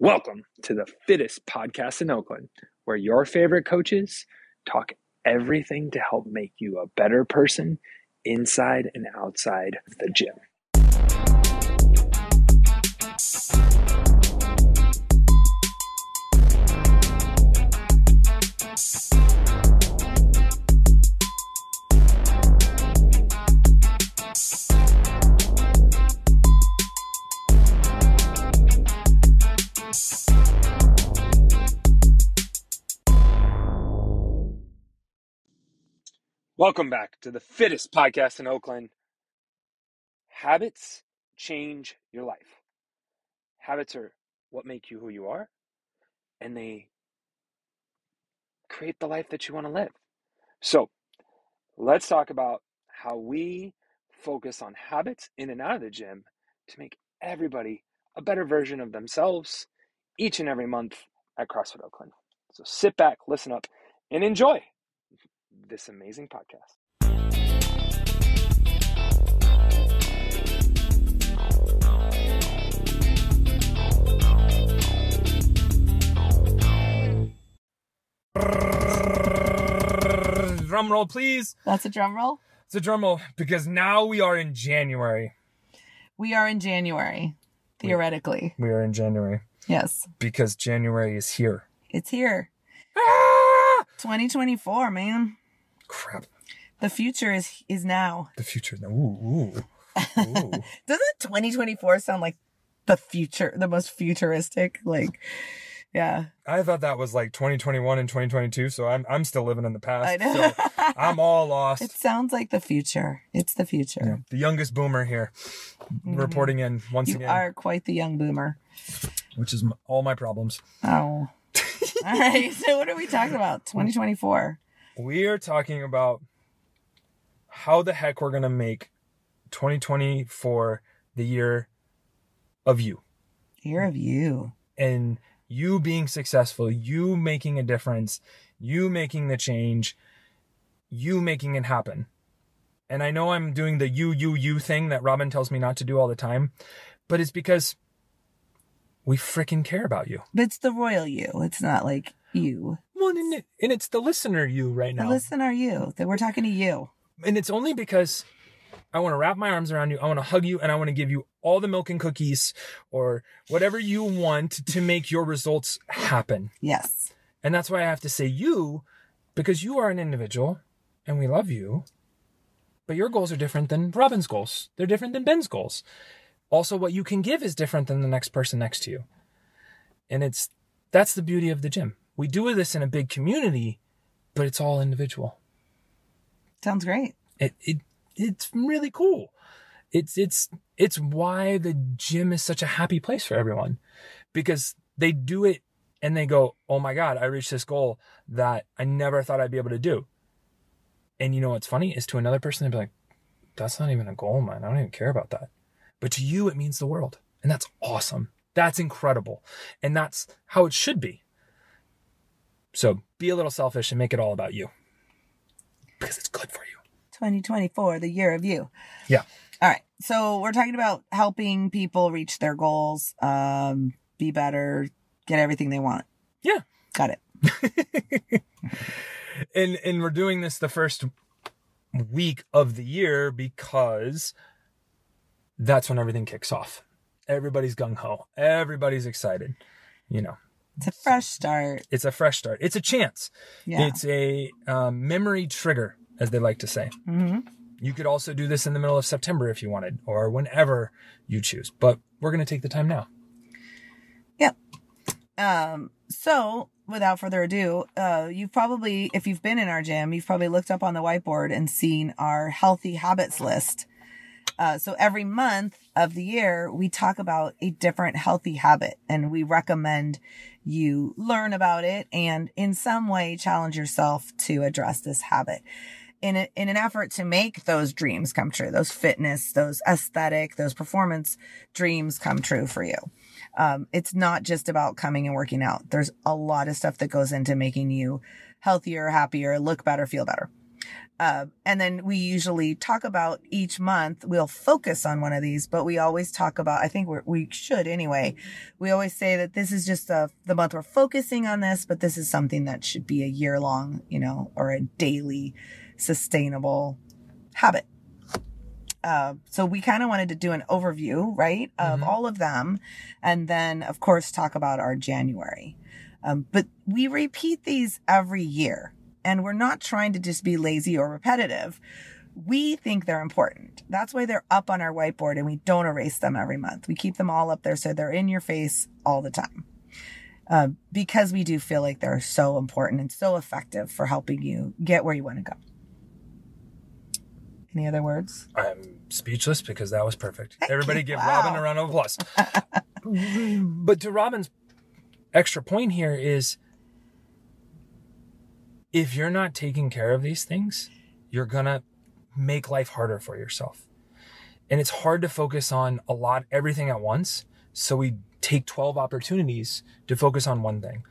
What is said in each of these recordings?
Welcome to the fittest podcast in Oakland, where your favorite coaches talk everything to help make you a better person inside and outside the gym. Welcome back to the fittest podcast in Oakland. Habits change your life. Habits are what make you who you are, and they create the life that you want to live. So, let's talk about how we focus on habits in and out of the gym to make everybody a better version of themselves each and every month at CrossFit Oakland. So, sit back, listen up, and enjoy this amazing podcast. Drum roll, please. That's a drum roll. It's a drum roll because now we are in January. We are in January, theoretically. We are in January Yes, because January is here. it's here. Ah! 2024, man. Crap. The future is is now. The future. Ooh, ooh, ooh. Doesn't 2024 sound like the future, the most futuristic? Like, yeah, I thought that was like 2021 and 2022, so I'm I'm still living in the past. I know. So I'm all lost. it sounds like the future. It's the Yeah, future. the youngest boomer here, mm-hmm. reporting in once You again, You are quite the young boomer. which is m- all my problems. Oh. All right. So, what are we talking about? 2024. We are talking about how the heck we're gonna make 2024 the year of you. Year of you. and you being successful, you making a difference, you making the change, you making it happen. And I know I'm doing the you, you, you thing that Robyn tells me not to do all the time, but it's because we freaking care about you. But it's the royal you. It's not like you. Well, and, it, and it's the listener you right now. Listen, are you? That we're talking to you. And it's only because I want to wrap my arms around you. I want to hug you and I want to give you all the milk and cookies or whatever you want to make your results happen. Yes. And that's why I have to say you, because you are an individual and we love you. But your goals are different than Robyn's goals. They're different than Ben's goals. Also, what you can give is different than the next person next to you. And it's that's the beauty of the gym. We do this in a big community, but it's all individual. Sounds great. It it it's really cool. It's it's it's why the gym is such a happy place for everyone. Because they do it and they go, "Oh my god, I reached this goal that I never thought I'd be able to do." And you know what's funny is to another person they'd be like, "That's not even a goal, man. I don't even care about that." But to you it means the world. And that's awesome. That's incredible. And that's how it should be. So, be a little selfish and make it all about you. Because it's good for you. 2024, the year of you. Yeah. All right. So we're talking about helping people reach their goals, um, be better, get everything they want. Yeah. Got it. and and we're doing this the first week of the year because that's when everything kicks off. Everybody's gung ho. Everybody's excited. You know, It's a fresh start. it's a fresh start. It's a chance. Yeah. It's a um, memory trigger, as they like to say. Mm-hmm. You could also do this in the middle of September if you wanted, or whenever you choose. But we're going to take the time now. Yep. Um, so without further ado, uh, you've probably, if you've been in our gym, you've probably looked up on the whiteboard and seen our healthy habits list. Uh, so every month of the year, we talk about a different healthy habit and we recommend you learn about it and in some way challenge yourself to address this habit in, a, in an effort to make those dreams come true, those fitness, those aesthetic, those performance dreams come true for you. Um, it's not just about coming and working out. There's a lot of stuff that goes into making you healthier, happier, look better, feel better. Uh, and then we usually talk about each month. We'll focus on one of these, but we always talk about. I think we're, we should anyway. We always say that this is just a, the month we're focusing on this, but this is something that should be a year long, you know, or a daily sustainable habit. Uh, so we kind of wanted to do an overview, right, of Mhm. all of them, and then of course talk about our January. Um, but we repeat these every year, and we're not trying to just be lazy or repetitive. We think they're important. That's why they're up on our whiteboard, and we don't erase them every month. We keep them all up there so they're in your face all the time. Uh, because we do feel like they're so important and so effective for helping you get where you want to go. Any other words? I'm speechless because that was perfect. Thank Everybody you. give Wow. Robyn a round of applause. but to Robyn's extra point here is if you're not taking care of these things, you're going to make life harder for yourself. And it's hard to focus on a lot, everything at once. So we take 12 opportunities to focus on one thing.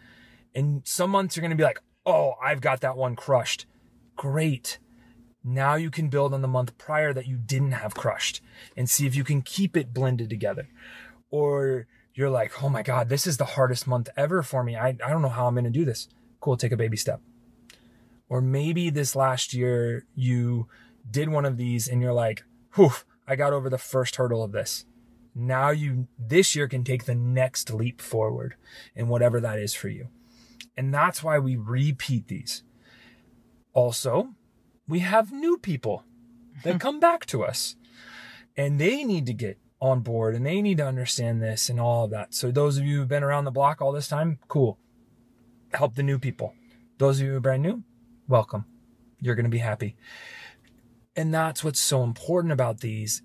And some months you're going to be like, oh, I've got that one crushed. Great. Now you can build on the month prior that you didn't have crushed and see if you can keep it blended together. Or you're like, oh my God, this is the hardest month ever for me. I, I don't know how I'm going to do this. Cool, take a baby step. Or maybe this last year you did one of these and you're like, whew, I got over the first hurdle of this. Now you, this year can take the next leap forward in whatever that is for you. And that's why we repeat these. Also, we have new people that hmm. come back to us and they need to get on board and they need to understand this and all of that. So those of you who've been around the block all this time, cool. Help the new people. Those of you who are brand new, welcome. You're going to be happy. And that's what's so important about these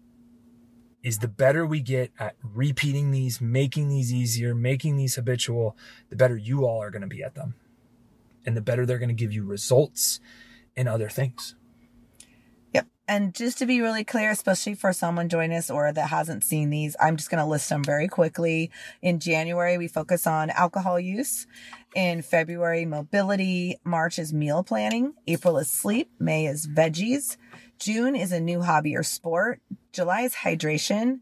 is the better we get at repeating these, making these easier, making these habitual, the better you all are going to be at them. And the better they're going to give you results and other things. And just to be really clear, especially for someone joining us or that hasn't seen these, I'm just going to list them very quickly. In January, we focus on alcohol use. In February, mobility. March is meal planning. April is sleep. May is veggies. June is a new hobby or sport. July is hydration.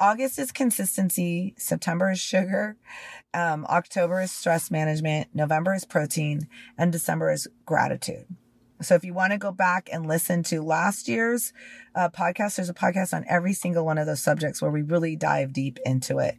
August is consistency. September is sugar. Um, October is stress management. November is protein. And December is gratitude. So if you want to go back and listen to last year's uh, podcast, there's a podcast on every single one of those subjects where we really dive deep into it.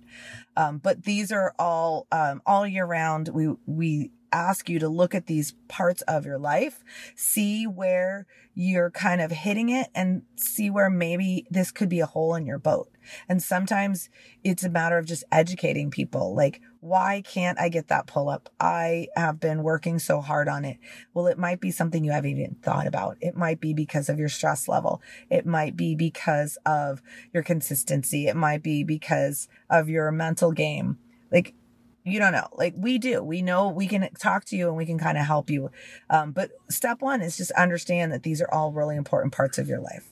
Um, but these are all um, all year round. We we ask you to look at these parts of your life, see where you're kind of hitting it, and see where maybe this could be a hole in your boat. And sometimes it's a matter of just educating people, like why can't I get that pull up? I have been working so hard on it. Well, it might be something you haven't even thought about. It might be because of your stress level. It might be because of your consistency. It might be because of your mental game. Like, you don't know. Like we do. We know we can talk to you and we can kind of help you. Um, but step one is just understand that these are all really important parts of your life.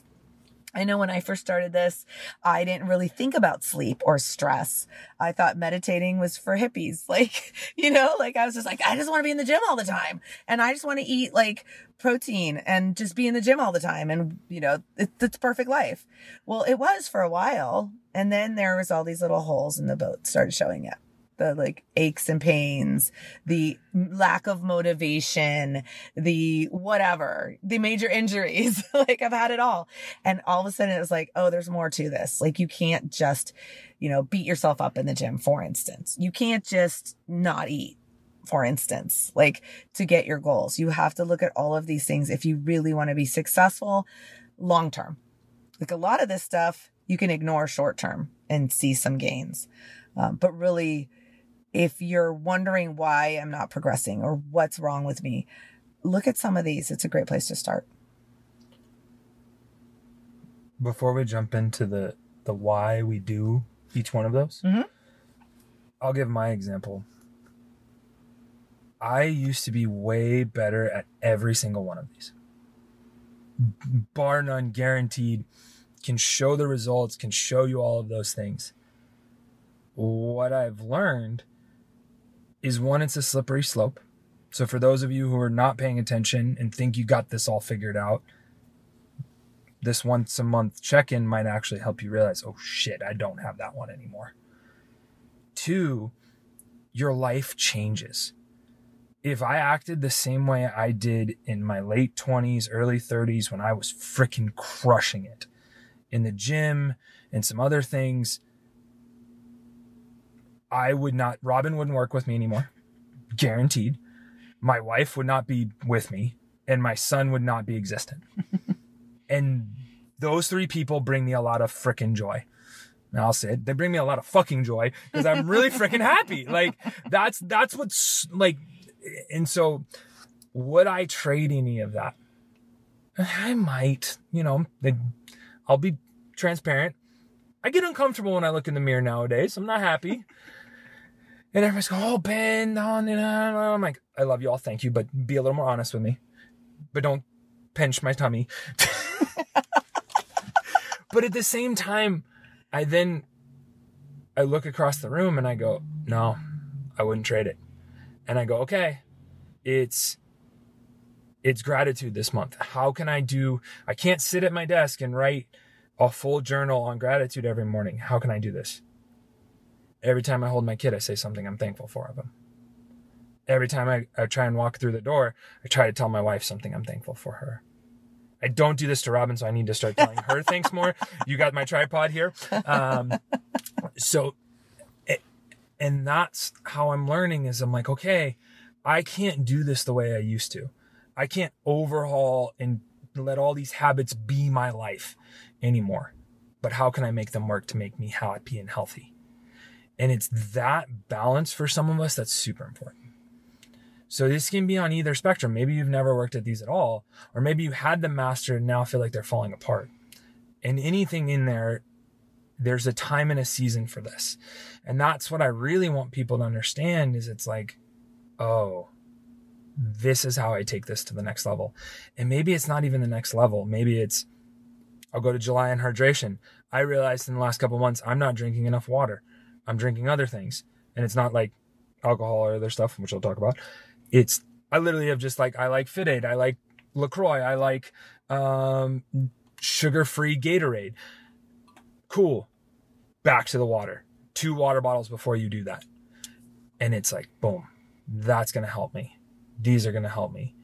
I know when I first started this, I didn't really think about sleep or stress. I thought meditating was for hippies. Like, you know, like I was just like, I just want to be in the gym all the time. And I just want to eat like protein and just be in the gym all the time. And, you know, it, it's perfect life. Well, it was for a while. And then there was all these little holes in the boat started showing up the like aches and pains, the lack of motivation, the whatever, the major injuries. like I've had it all. And all of a sudden it was like, oh, there's more to this. Like you can't just, you know, beat yourself up in the gym, for instance. You can't just not eat. For instance, like to get your goals, you have to look at all of these things if you really want to be successful long term. Like a lot of this stuff, you can ignore short term and see some gains. Um, but really, if you're wondering why I'm not progressing or what's wrong with me, look at some of these. It's a great place to start. Before we jump into the the why we do each one of those, Mhm. I'll give my example. I used to be way better at every single one of these. Bar none, guaranteed. Can show the results, can show you all of those things. What I've learned is one, it's a slippery slope. So for those of you who are not paying attention and think you got this all figured out, this once a month check in might actually help you realize, oh shit, I don't have that one anymore. Two, your life changes. If I acted the same way I did in my late 20s, early 30s when I was freaking crushing it in the gym and some other things, I would not, Robyn wouldn't work with me anymore. Guaranteed. My wife would not be with me and my son would not be existent. and those three people bring me a lot of freaking joy. And I'll say it. They bring me a lot of fucking joy because I'm really freaking happy. Like that's that's what's like. And so, would I trade any of that? I might. You know, I'll be transparent. I get uncomfortable when I look in the mirror nowadays. I'm not happy. And everybody's going, "Oh, Ben, on and on." I'm like, "I love you all, thank you, but be a little more honest with me, but don't pinch my tummy." but at the same time, I then I look across the room and I go, no, I wouldn't trade it. And I go, okay, it's it's gratitude this month. How can I do I can't sit at my desk and write a full journal on gratitude every morning. How can I do this? Every time I hold my kid, I say something I'm thankful for of him. Every time I, I try and walk through the door, I try to tell my wife something I'm thankful for her. I don't do this to Robyn, so I need to start telling her thanks more. You got my tripod here. Um, so, it, and that's how I'm learning is I'm like, okay, I can't do this the way I used to. I can't overhaul and let all these habits be my life anymore. But how can I make them work to make me happy and healthy? And it's that balance for some of us that's super important. So this can be on either spectrum. Maybe you've never worked at these at all, or maybe you had them mastered and now feel like they're falling apart. And anything in there, there's a time and a season for this. And that's what I really want people to understand is it's like, oh, this is how I take this to the next level. And maybe it's not even the next level. Maybe it's, I'll go to July and hydration. I realized in the last couple months, I'm not drinking enough water. I'm drinking other things. And it's not like alcohol or other stuff, which I'll talk about it's I literally have just like I like FitAid, I like LaCroix, I like um, sugar-free Gatorade. Cool. Back to the water. Two water bottles before you do that. And it's like, boom, that's gonna help me. These are gonna help me.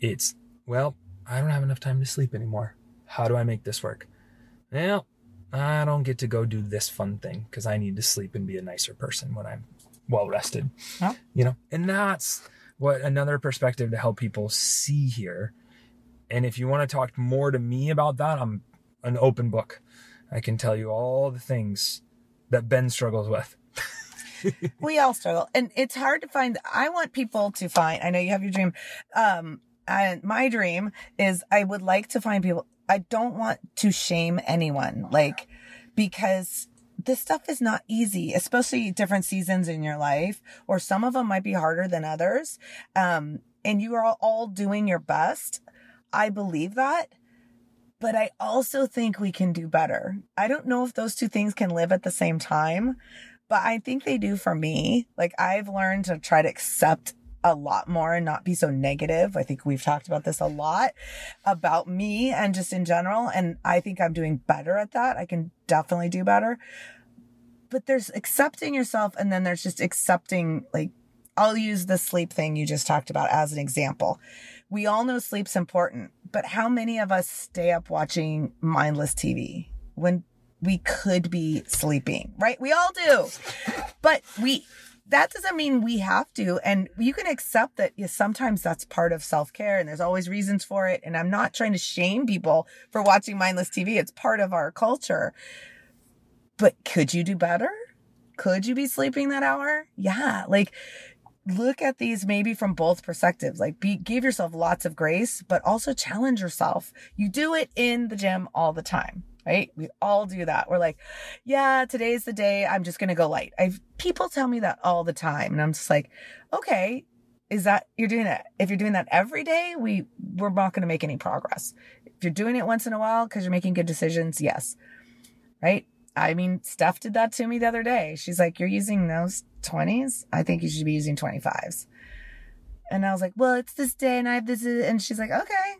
It's well, I don't have enough time to sleep anymore. How do I make this work? Well, I don't get to go do this fun thing because I need to sleep and be a nicer person when I'm well rested. Huh? You know, and that's what another perspective to help people see here. And if you want to talk more to me about that, I'm an open book. I can tell you all the things that Ben struggles with. we all struggle. And it's hard to find. I want people to find, I know you have your dream. Um, and my dream is I would like to find people. I don't want to shame anyone, like, because this stuff is not easy, especially different seasons in your life, or some of them might be harder than others. Um, and you are all doing your best. I believe that. But I also think we can do better. I don't know if those two things can live at the same time, but I think they do for me. Like I've learned to try to accept a lot more and not be so negative. I think we've talked about this a lot about me and just in general. And I think I'm doing better at that. I can definitely do better. But there's accepting yourself and then there's just accepting, like, I'll use the sleep thing you just talked about as an example. We all know sleep's important, but how many of us stay up watching mindless TV when we could be sleeping, right? We all do. But we, that doesn't mean we have to. And you can accept that sometimes that's part of self care and there's always reasons for it. And I'm not trying to shame people for watching mindless TV. It's part of our culture. But could you do better? Could you be sleeping that hour? Yeah. Like, look at these maybe from both perspectives. Like, be, give yourself lots of grace, but also challenge yourself. You do it in the gym all the time right? We all do that. We're like, yeah, today's the day. I'm just going to go light. I've people tell me that all the time. And I'm just like, okay, is that you're doing that? If you're doing that every day, we, we're not going to make any progress. If you're doing it once in a while because you're making good decisions, yes. Right. I mean, Steph did that to me the other day. She's like, You're using those 20s? I think you should be using 25s. And I was like, well, it's this day and I have this. And she's like, okay.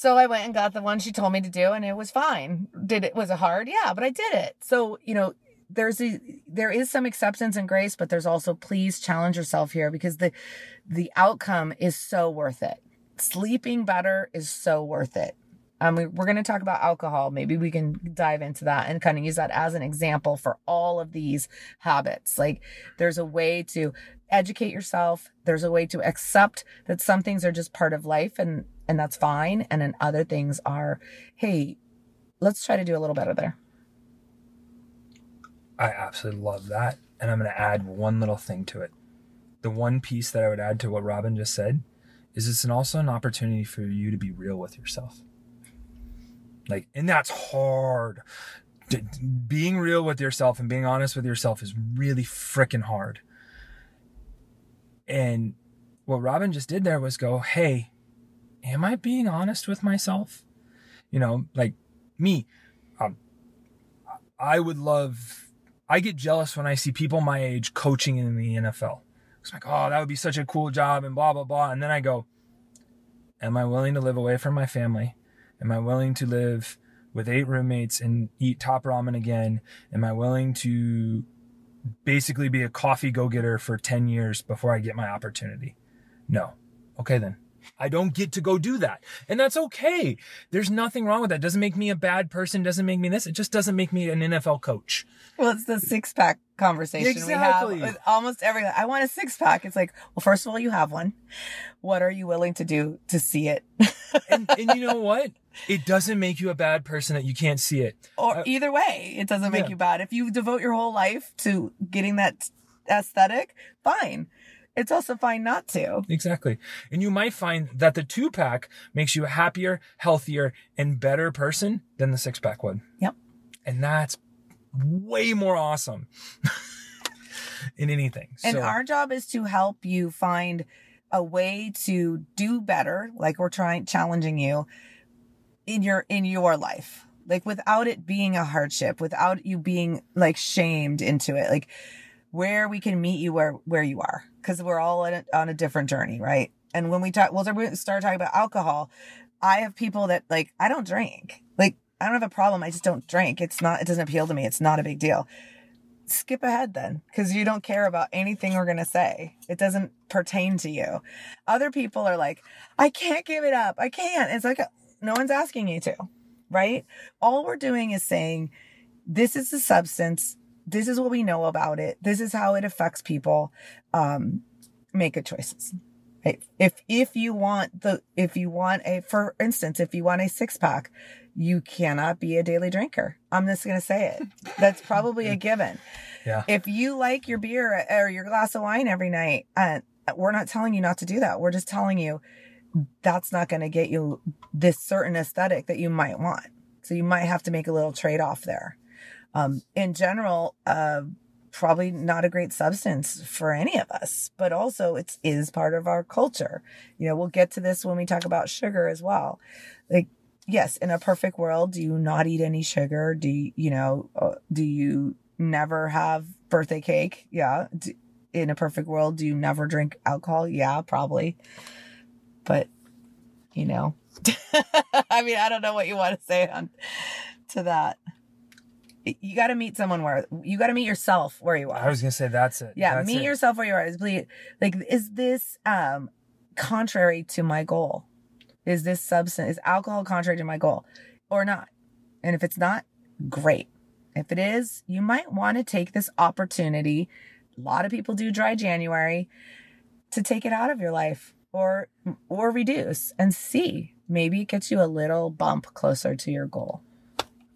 So I went and got the one she told me to do and it was fine. Did it, was it hard? Yeah, but I did it. So, you know, there's a, there is some acceptance and grace, but there's also please challenge yourself here because the, the outcome is so worth it. Sleeping better is so worth it. Um, we, we're going to talk about alcohol. Maybe we can dive into that and kind of use that as an example for all of these habits. Like there's a way to educate yourself. There's a way to accept that some things are just part of life and, and that's fine. And then other things are, Hey, let's try to do a little better there. I absolutely love that. And I'm going to add one little thing to it. The one piece that I would add to what Robyn just said is it's an, also an opportunity for you to be real with yourself. Like, and that's hard. Being real with yourself and being honest with yourself is really freaking hard. And what Robyn just did there was go, Hey, am I being honest with myself? You know, like me, um, I would love, I get jealous when I see people my age coaching in the NFL. It's like, oh, that would be such a cool job and blah, blah, blah. And then I go, am I willing to live away from my family? Am I willing to live with eight roommates and eat top ramen again? Am I willing to basically be a coffee go getter for 10 years before I get my opportunity? No. Okay, then. I don't get to go do that. And that's okay. There's nothing wrong with that. It doesn't make me a bad person. Doesn't make me this. It just doesn't make me an NFL coach. Well, it's the six pack conversation Exactly. we have with almost every. I want a six pack. It's like, well, first of all, you have one. What are you willing to do to see it? And, and you know what? It doesn't make you a bad person that you can't see it. or Uh, either way, it doesn't make yeah. you bad. If you devote your whole life to getting that aesthetic, fine. It's also fine not to. Exactly. And you might find that the two pack makes you a happier, healthier, and better person than the six pack would. Yep. And that's way more awesome in anything. And so, our job is to help you find a way to do better, like we're trying challenging you in your in your life. Like without it being a hardship, without you being like shamed into it. Like where we can meet you where where you are because we're all on a, on a different journey, right? And when we talk, we'll start talking about alcohol. I have people that like I don't drink. Like I don't have a problem. I just don't drink. It's not. It doesn't appeal to me. It's not a big deal. Skip ahead then, because you don't care about anything we're gonna say. It doesn't pertain to you. Other people are like, I can't give it up. I can't. It's like no one's asking you to, right? All we're doing is saying, this is the substance. This is what we know about it. This is how it affects people. Um, make good choices. Right? If if you want the if you want a for instance, if you want a six pack, you cannot be a daily drinker. I'm just gonna say it. That's probably a given. yeah. If you like your beer or your glass of wine every night, uh, we're not telling you not to do that. We're just telling you that's not going to get you this certain aesthetic that you might want. So you might have to make a little trade off there. Um, in general, uh, probably not a great substance for any of us, but also it is part of our culture. You know, we'll get to this when we talk about sugar as well. Like, yes, in a perfect world, do you not eat any sugar? Do you, you know, uh, do you never have birthday cake? Yeah. Do, in a perfect world, do you never drink alcohol? Yeah, probably. But, you know, I mean, I don't know what you want to say on to that. You got to meet someone where you got to meet yourself where you are. I was gonna say that's it. Yeah, That's meet it. yourself where you are. Is like, is this um contrary to my goal? Is this substance is alcohol contrary to my goal or not? And if it's not, great. If it is, you might want to take this opportunity. A lot of people do dry January to take it out of your life or or reduce and see. Maybe it gets you a little bump closer to your goal.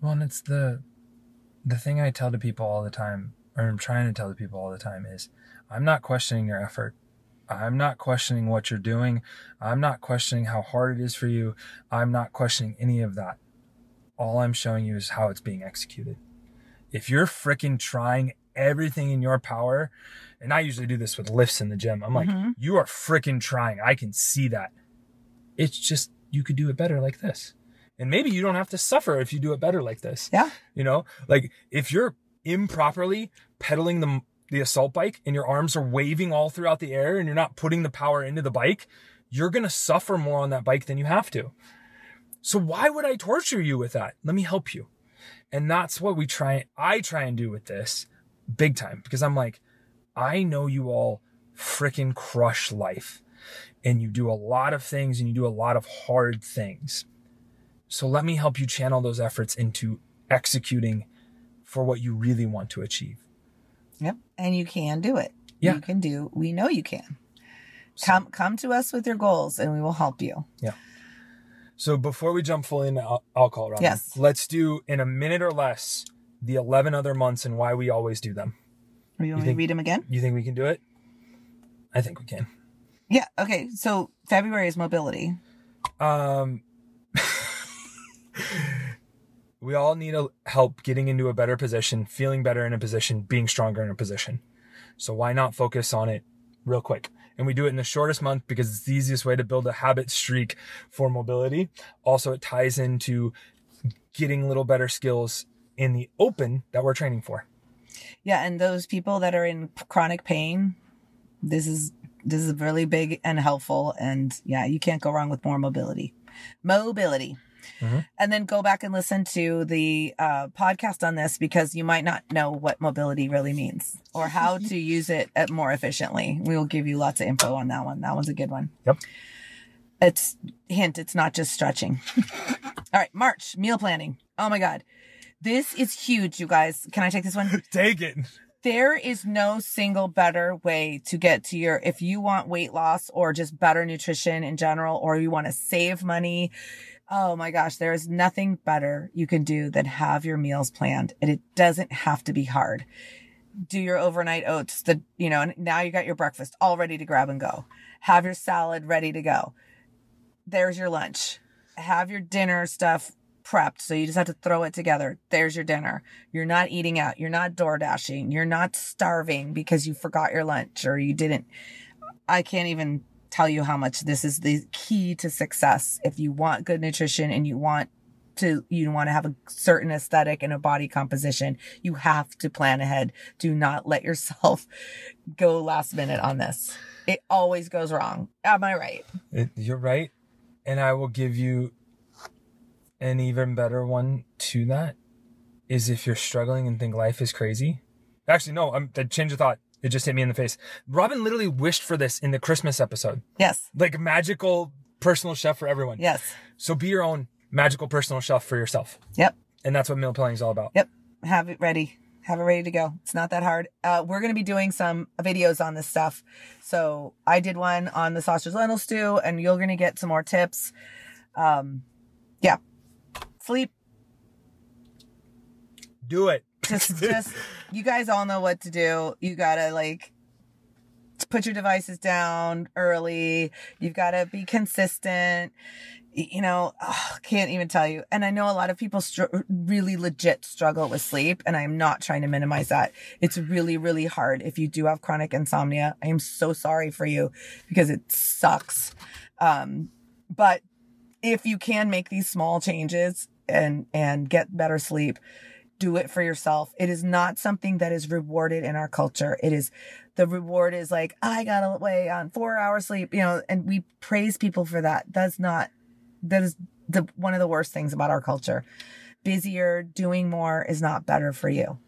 Well, and it's the the thing I tell to people all the time, or I'm trying to tell to people all the time is I'm not questioning your effort. I'm not questioning what you're doing. I'm not questioning how hard it is for you. I'm not questioning any of that. All I'm showing you is how it's being executed. If you're freaking trying everything in your power, and I usually do this with lifts in the gym, I'm like, Mhm. you are freaking trying. I can see that. It's just, you could do it better like this. And maybe you don't have to suffer if you do it better like this. Yeah. You know, like if you're improperly pedaling the the assault bike and your arms are waving all throughout the air and you're not putting the power into the bike, you're going to suffer more on that bike than you have to. So why would I torture you with that? Let me help you. And that's what we try, I try and do with this big time because I'm like, I know you all freaking crush life and you do a lot of things and you do a lot of hard things. So let me help you channel those efforts into executing for what you really want to achieve. Yep. And you can do it. Yeah. You can do. We know you can. Come come to us with your goals and we will help you. Yeah. So before we jump fully into al- alcohol, Robyn, Yes. let's do in a minute or less the 11 other months and why we always do them. Are you want think- to read them again? You think we can do it? I think we can. Yeah. Okay. So February is mobility. Um, we all need a, help getting into a better position, feeling better in a position, being stronger in a position. So why not focus on it real quick? And we do it in the shortest month because it's the easiest way to build a habit streak for mobility. Also, it ties into getting little better skills in the open that we're training for. Yeah, and those people that are in chronic pain, this is this is really big and helpful. And yeah, you can't go wrong with more mobility. Mobility. Mhm. And then go back and listen to the uh, podcast on this because you might not know what mobility really means or how to use it at more efficiently. We will give you lots of info on that one. That one's a good one. Yep. It's hint, it's not just stretching. All right, March, meal planning. Oh my God. This is huge, you guys. Can I take this one? Take it. there is no single better way to get to your if you want weight loss or just better nutrition in general or you want to save money oh my gosh there is nothing better you can do than have your meals planned and it doesn't have to be hard. Do your overnight oats the you know and now you got your breakfast all ready to grab and go. Have your salad ready to go. There's your lunch. Have your dinner stuff prepped so you just have to throw it together. There's your dinner. You're not eating out. You're not door dashing. You're not starving because you forgot your lunch or you didn't. I can't even tell you how much this is the key to success if you want good nutrition and you want to you want to have a certain aesthetic and a body composition you have to plan ahead do not let yourself go last minute on this it always goes wrong am i right It- you're right. And I will give you an even better one to that is if you're struggling and think life is crazy. Actually, no, I'm I changed of thought. It just hit me in the face. Robyn literally wished for this in the Christmas episode. yes Like magical personal chef for everyone. yes So be your own magical personal chef for yourself. yep And that's what meal planning is all about. Yep. Have it ready. Have it ready to go. It's not that hard. Uh, we're going to be doing some videos on this stuff. So I did one on the sausage lentil stew and you're going to get some more tips. Um, yeah. Sleep. Do it. Just, just, you guys all know what to do. You got to like, put your devices down early. You've got to be consistent. You know, can't even tell you. And I know a lot of people str- really legit struggle with sleep, and I'm not trying to minimize that. It's really, really hard if you do have chronic insomnia. I am so sorry for you because it sucks. Um, but if you can make these small changes and and get better sleep, do it for yourself. It is not something that is rewarded in our culture. It is the reward is like, I gotta lay on four hours sleep, you know, and we praise people for that. That's not, that is the one of the worst things about our culture. Busier, doing more is not better for you.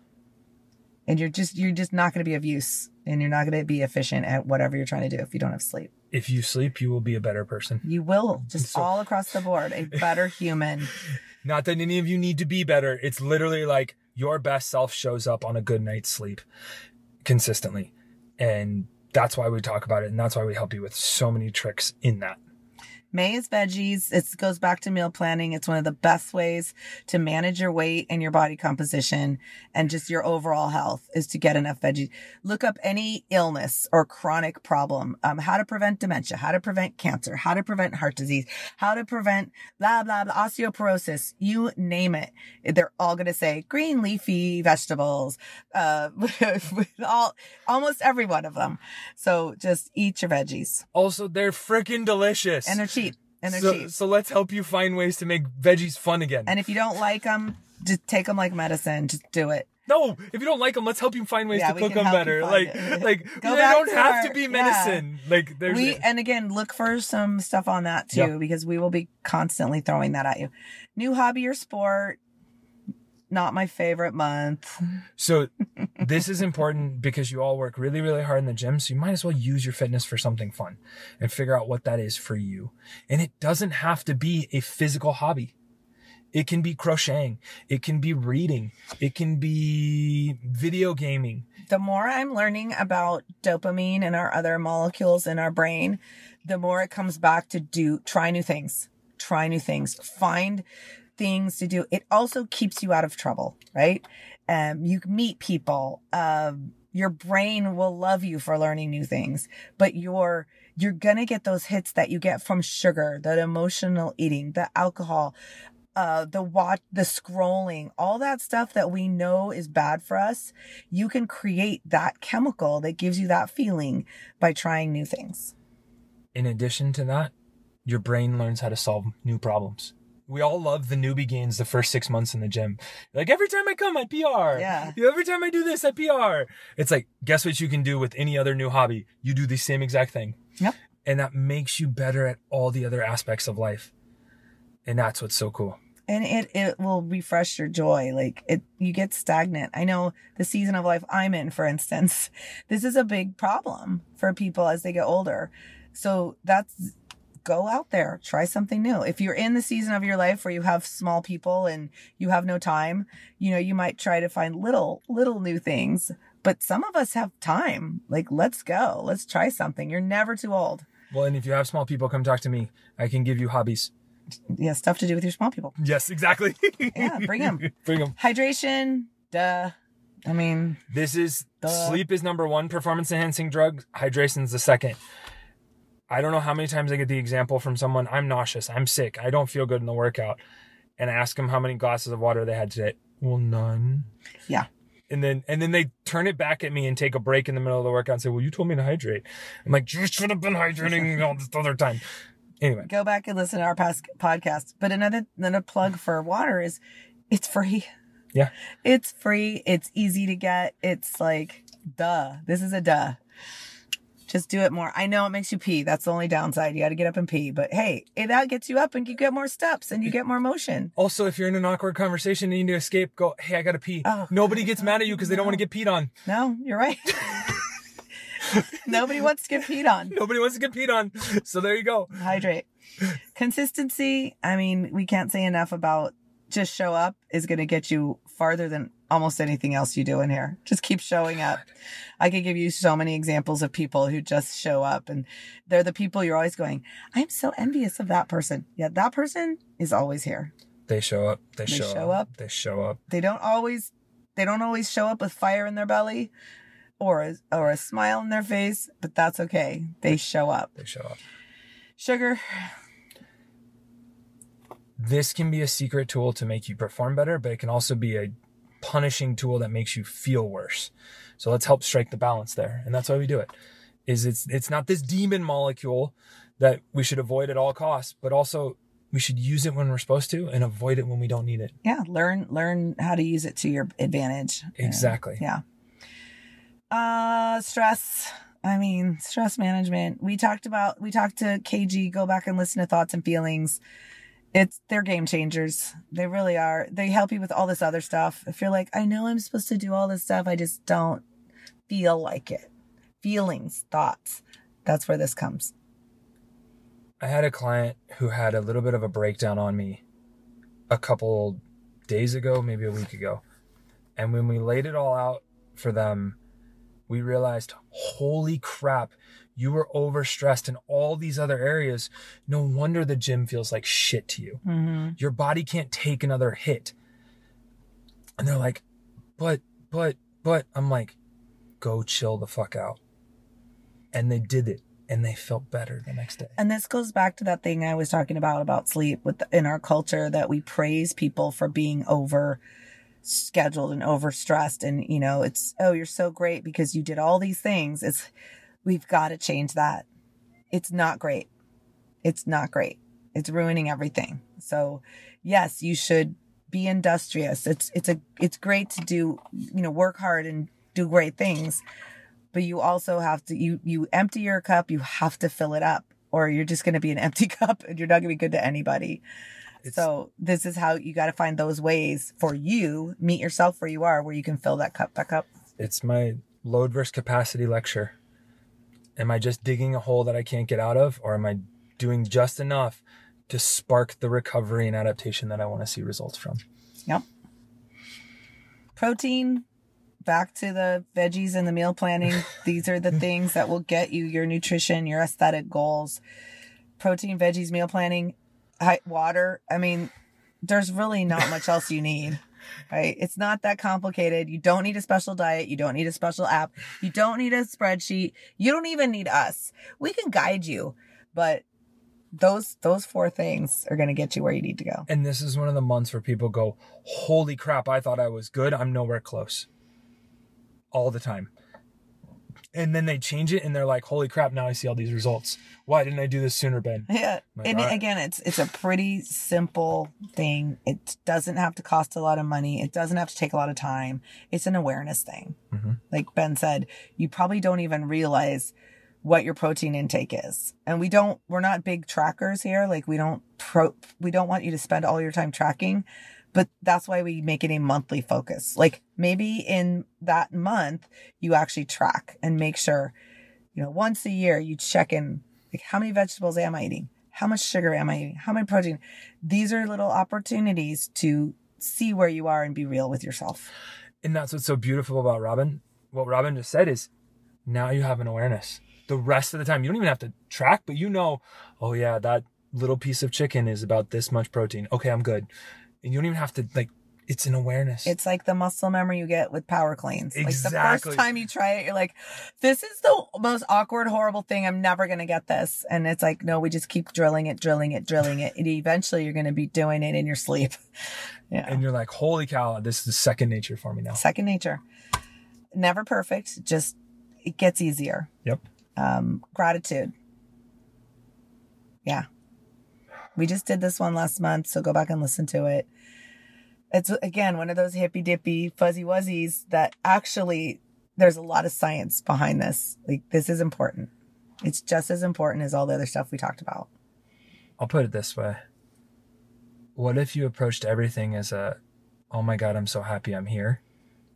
And you're just, you're just not going to be of use and you're not going to be efficient at whatever you're trying to do if you don't have sleep. If you sleep, you will be a better person. You will just So- all across the board, a better human. Not that any of you need to be better. It's literally like your best self shows up on a good night's sleep consistently. And that's why we talk about it. And that's why we help you with so many tricks in that. May is veggies. It goes back to meal planning. It's one of the best ways to manage your weight and your body composition and just your overall health is to get enough veggies. Look up any illness or chronic problem, um, how to prevent dementia, how to prevent cancer, how to prevent heart disease, how to prevent blah, blah, blah, osteoporosis, you name it. They're all going to say green leafy vegetables, uh, with all, almost every one of them. So just eat your veggies Also, they're freaking delicious. and they're cheap and they're so, cheap. so let's help you find ways to make veggies fun again. And if you don't like them, just take them like medicine. Just do it. No, if you don't like them, let's help you find ways Yeah, to cook them better. Like, it. like Go they don't to have our- to be yeah. medicine. Like, there's we and again look for some stuff on that too Yeah. because we will be constantly throwing that at you. New hobby or sport? Not my favorite month. So this is important because you all work really, really hard in the gym. So you might as well use your fitness for something fun and figure out what that is for you. And it doesn't have to be a physical hobby. It can be crocheting. It can be reading. It can be video gaming. the more I'm learning about dopamine and our other molecules in our brain, the more it comes back to do try new things, try new things, find things to do. It also keeps you out of trouble, right? Um, you meet people. Um, your brain will love you for learning new things, but you're you're gonna get those hits that you get from sugar, that emotional eating, the alcohol, uh, the watch, the scrolling, all that stuff that we know is bad for us, you can create that chemical that gives you that feeling by trying new things. In addition to that, your brain learns how to solve new problems. We all love the newbie gains the first six months in the gym. Like every time I come, I PR. Yeah. Every time I do this, I PR. It's like, guess what you can do with any other new hobby? You do the same exact thing. Yep. And that makes you better at all the other aspects of life. And that's what's so cool. And it, it will refresh your joy. Like it, you get stagnant. I know the season of life I'm in, for instance, this is a big problem for people as they get older. So that's, go out there, try something new. If you're in the season of your life where you have small people and you have no time, you know, you might try to find little, little new things. But some of us have time. Like, let's go. Let's try something. You're never too old. Well, and if you have small people, come talk to me. I can give you hobbies. Yeah, stuff to do with your small people. Yes, exactly. Yeah, bring 'em. bring them. Hydration, duh. I mean, This is Duh. sleep is number one performance enhancing drug. Hydration's the second. I don't know how many times I get the example from someone. I'm nauseous. I'm sick. I don't feel good in the workout, and I ask them how many glasses of water they had today. Well, none. Yeah. And then and then they turn it back at me and take a break in the middle of the workout and say, "Well, you told me to hydrate." I'm like, "You should have been hydrating all this other time." Anyway, go back and listen to our past podcast. But another another plug for water is it's free. Yeah. It's free. It's easy to get. It's like duh. This is a duh. Just do it more. I know it makes you pee. That's the only downside. You got to get up and pee. But hey, it, that gets you up and you get more steps and you get more motion. also, if you're in an awkward conversation and you need to escape, go. Hey, I gotta pee. Oh, Nobody gets mad at you because they don't want to get peed on. No, you're right. Nobody wants to get peed on. Nobody wants to get peed on. So there you go. hydrate. Consistency, I mean, we can't say enough about just show up is going to get you farther than almost anything else you do in here. Just keep showing up. I could give you so many examples of people who just show up and they're the people you're always going, I'm so envious of that person. Yeah, that person is always here. They show up. They, show, show up. up. They show up. They don't always they don't always show up with fire in their belly or a, or a smile in their face, but that's okay. They show up. They show up. Sugar, This can be a secret tool to make you perform better, but it can also be a punishing tool that makes you feel worse. So let's help strike the balance there. And that's why we do it. Is it's it's not this demon molecule that we should avoid at all costs, but also we should use it when we're supposed to and avoid it when we don't need it. yeah, learn learn how to use it to your advantage. Exactly. Yeah. Uh stress. I mean, stress management. We talked about we talked to KG, go back and listen to thoughts and feelings. It's they're game changers. They really are. They help you with all this other stuff. If you're like, I know I'm supposed to do all this stuff, I just don't feel like it. Feelings, thoughts. That's where this comes. I had a client who had a little bit of a breakdown on me a couple days ago, maybe a week ago. And when we laid it all out for them, we realized, holy crap, you were overstressed in all these other areas. No wonder the gym feels like shit to you. Mm-hmm. Your body can't take another hit. And they're like, but, but, but, I'm like, go chill the fuck out. And they did it and they felt better the next day. And this goes back to that thing I was talking about about sleep with in our culture that we praise people for being over scheduled and overstressed and you know it's oh you're so great because you did all these things it's we've got to change that it's not great it's not great it's ruining everything so yes you should be industrious. It's it's a it's great to do, you know, work hard and do great things. But you also have to you you empty your cup, you have to fill it up or you're just going to be an empty cup and you're not going to be good to anybody. It's- so this is how you got to find those ways for you, meet yourself where you are where you can fill that cup back up. It's my load versus capacity lecture. Am I just digging a hole that I can't get out of, or am I doing just enough to spark the recovery and adaptation that I want to see results from? Yep. Protein, back to the veggies and the meal planning. These are the things that will get you your nutrition, your aesthetic goals. Protein, veggies, meal planning, water. I mean, there's really not much else you need. Right? It's not that complicated. You don't need a special diet. You don't need a special app. You don't need a spreadsheet. You don't even need us. We can guide you, but those those four things are going to get you where you need to go. And this is one of the months where people go, Holy crap, I thought I was good. I'm nowhere close. All the time. And then they change it and they're like, Holy crap, now I see all these results. Why didn't I do this sooner, Ben? Yeah. Like, and right. again, it's it's a pretty simple thing. It doesn't have to cost a lot of money. It doesn't have to take a lot of time. It's an awareness thing. Mhm. Like Ben said, you probably don't even realize what your protein intake is. And we don't we're not big trackers here. Like we don't pro we don't want you to spend all your time tracking, but that's why we make it a monthly focus. Like maybe in that month you actually track and make sure you know, once a year you check in like how many vegetables am I eating? How much sugar am I eating? How many protein? These are little opportunities to see where you are and be real with yourself. And that's what's so beautiful about Robyn. What Robyn just said is now you have an awareness. The rest of the time, you don't even have to track, but you know, oh yeah, that little piece of chicken is about this much protein. Okay, I'm good. And you don't even have to like it's an awareness. It's like the muscle memory you get with power cleans. Like the first time you try it, you're like, this is the most awkward, horrible thing. I'm never going to get this. And it's like, no, we just keep drilling it, drilling it, drilling it. And eventually you're going to be doing it in your sleep. Yeah. and you're like, holy cow, this is second nature for me now. Second nature. Never perfect. Just it gets easier. Yep. um, gratitude. Yeah. We just did this one last month, so go back and listen to it. It's again one of those hippy dippy fuzzy wuzzies that actually there's a lot of science behind this. Like this is important. It's just as important as all the other stuff we talked about. I'll put it this way. What if you approached everything as a, oh my God, I'm so happy I'm here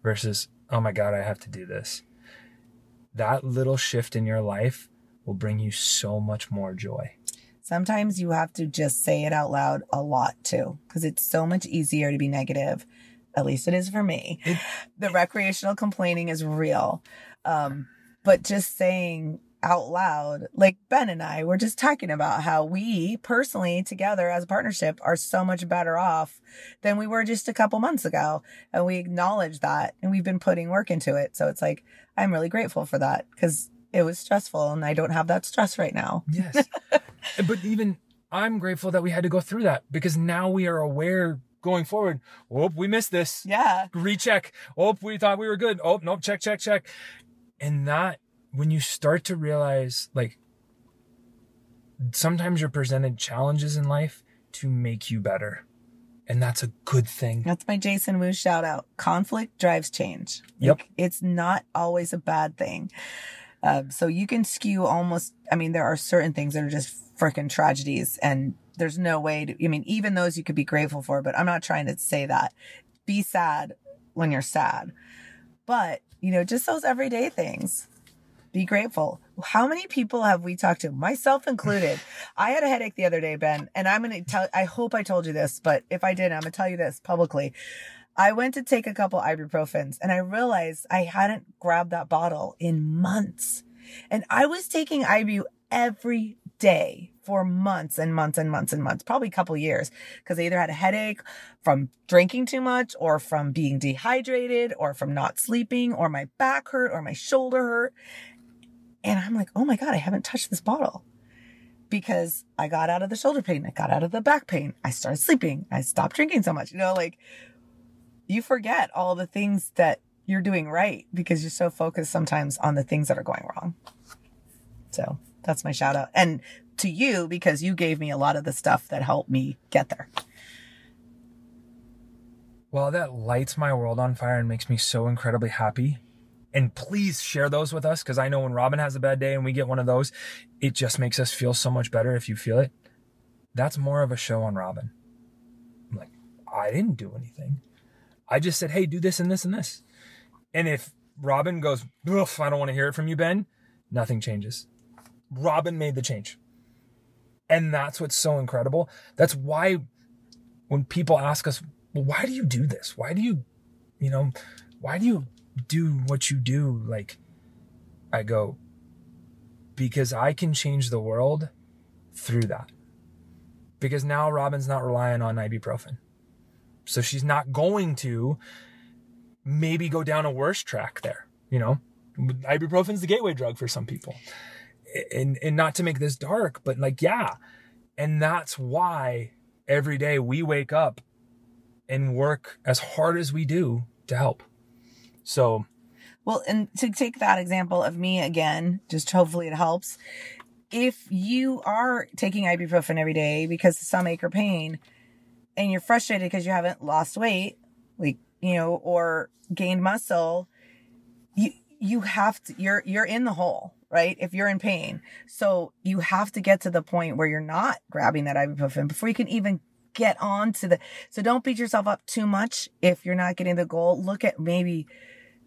versus, oh my God, I have to do this? That little shift in your life will bring you so much more joy. Sometimes you have to just say it out loud a lot too, because it's so much easier to be negative. At least it is for me. The recreational complaining is real. Um, but just saying out loud, like Ben and I were just talking about how we personally together as a partnership are so much better off than we were just a couple months ago. And we acknowledge that and we've been putting work into it. So it's like, I'm really grateful for that because it was stressful and I don't have that stress right now. Yes. but even I'm grateful that we had to go through that because now we are aware going forward. Oh, we missed this. Yeah. recheck. Oh, we thought we were good. Oh, nope, check, check, check. And that, when you start to realize, like, sometimes you're presented challenges in life to make you better. And that's a good thing. That's my Jason Wu shout out. Conflict drives change. Yep. Like, it's not always a bad thing. Um, so you can skew almost, I mean, there are certain things that are just freaking tragedies and there's no way to, I mean, even those you could be grateful for, but I'm not trying to say that. Be sad when you're sad. But, you know, just those everyday things. Be grateful. How many people have we talked to, myself included? I had a headache the other day, Ben, and I'm going to tell, I hope I told you this, but if I didn't, I'm going to tell you this publicly. I went to take a couple ibuprofens and I realized I hadn't grabbed that bottle in months. And I was taking Ibu every day for months and months and months and months, probably a couple years, because I either had a headache from drinking too much or from being dehydrated or from not sleeping or my back hurt or my shoulder hurt. And I'm like, oh my God, I haven't touched this bottle because I got out of the shoulder pain. I got out of the back pain. I started sleeping. I stopped drinking so much. You know, like you forget all the things that you're doing right because you're so focused sometimes on the things that are going wrong. So that's my shout out. And to you, because you gave me a lot of the stuff that helped me get there. Well, that lights my world on fire and makes me so incredibly happy. And please share those with us because I know when Robyn has a bad day and we get one of those, it just makes us feel so much better if you feel it. That's more of a show on Robyn. I'm like, I didn't do anything. I just said, hey, do this and this and this. And if Robyn goes, I don't want to hear it from you, Ben, nothing changes. Robyn made the change. And that's what's so incredible. That's why when people ask us, well, why do you do this? Why do you, you know, why do you do what you do? Like, I go, because I can change the world through that. Because now Robyn's not relying on ibuprofen. So she's not going to maybe go down a worse track there. You know, ibuprofen's the gateway drug for some people. And, and not to make this dark, but like, yeah. And that's why every day we wake up and work as hard as we do to help. So, well, and to take that example of me again, just hopefully it helps. If you are taking ibuprofen every day because of some ache or pain and you're frustrated because you haven't lost weight, like, you know, or gained muscle, you, you have to, you're, you're in the hole, right? If you're in pain. So you have to get to the point where you're not grabbing that ibuprofen before you can even get on to the, so don't beat yourself up too much if you're not getting the goal. Look at maybe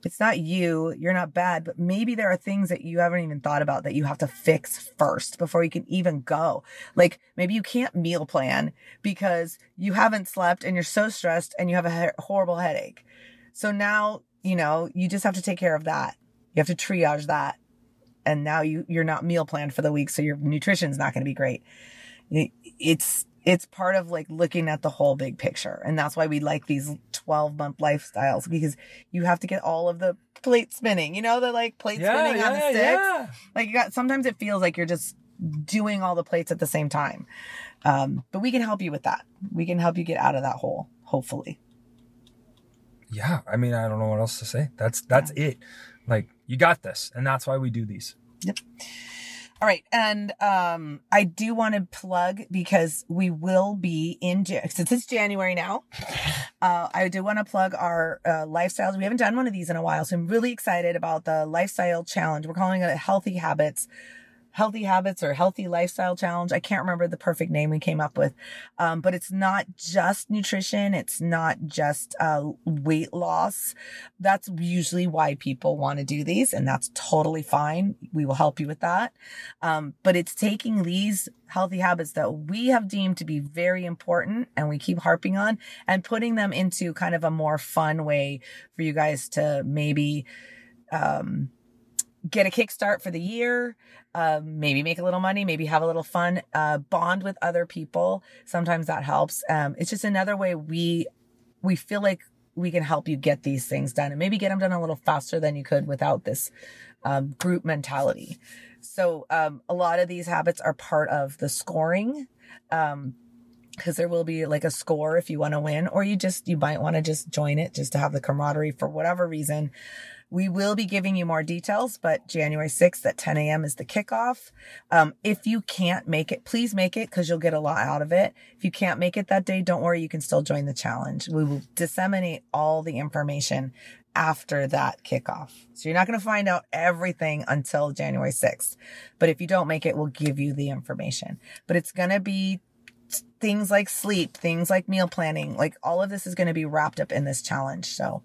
it's not you, you're not bad, but maybe there are things that you haven't even thought about that you have to fix first before you can even go. Like maybe you can't meal plan because you haven't slept and you're so stressed and you have a horrible headache. So now, you know, you just have to take care of that. You have to triage that. And now you, you're not meal planned for the week. So your nutrition's not going to be great. It's, it's part of like looking at the whole big picture. And that's why we like these 12 month lifestyles because you have to get all of the plate spinning, you know, the like plate yeah, spinning yeah, on the sticks. Yeah. Like you got, sometimes it feels like you're just doing all the plates at the same time. Um, but we can help you with that. We can help you get out of that hole, hopefully. Yeah. I mean, I don't know what else to say. That's, that's it. Like you got this. And that's why we do these. Yep. All right. And um, I do want to plug because we will be in, since it's January now, uh, I do want to plug our uh, lifestyles. We haven't done one of these in a while. So I'm really excited about the lifestyle challenge. We're calling it Healthy Habits healthy habits or healthy lifestyle challenge. I can't remember the perfect name we came up with. Um, but it's not just nutrition. It's not just, uh, weight loss. That's usually why people want to do these. And that's totally fine. We will help you with that. Um, but it's taking these healthy habits that we have deemed to be very important and we keep harping on and putting them into kind of a more fun way for you guys to maybe, um, get a kickstart for the year, um, maybe make a little money, maybe have a little fun, uh, bond with other people. Sometimes that helps. Um, it's just another way we, we feel like we can help you get these things done and maybe get them done a little faster than you could without this, um, group mentality. So, um, a lot of these habits are part of the scoring. Um, because there will be like a score if you want to win, or you just, you might want to just join it just to have the camaraderie for whatever reason. We will be giving you more details, but January 6th at 10 a.m. is the kickoff. Um, if you can't make it, please make it because you'll get a lot out of it. If you can't make it that day, don't worry. You can still join the challenge. We will disseminate all the information after that kickoff. So you're not going to find out everything until January 6th. But if you don't make it, we'll give you the information. But it's going to be things like sleep, things like meal planning, like all of this is going to be wrapped up in this challenge. So,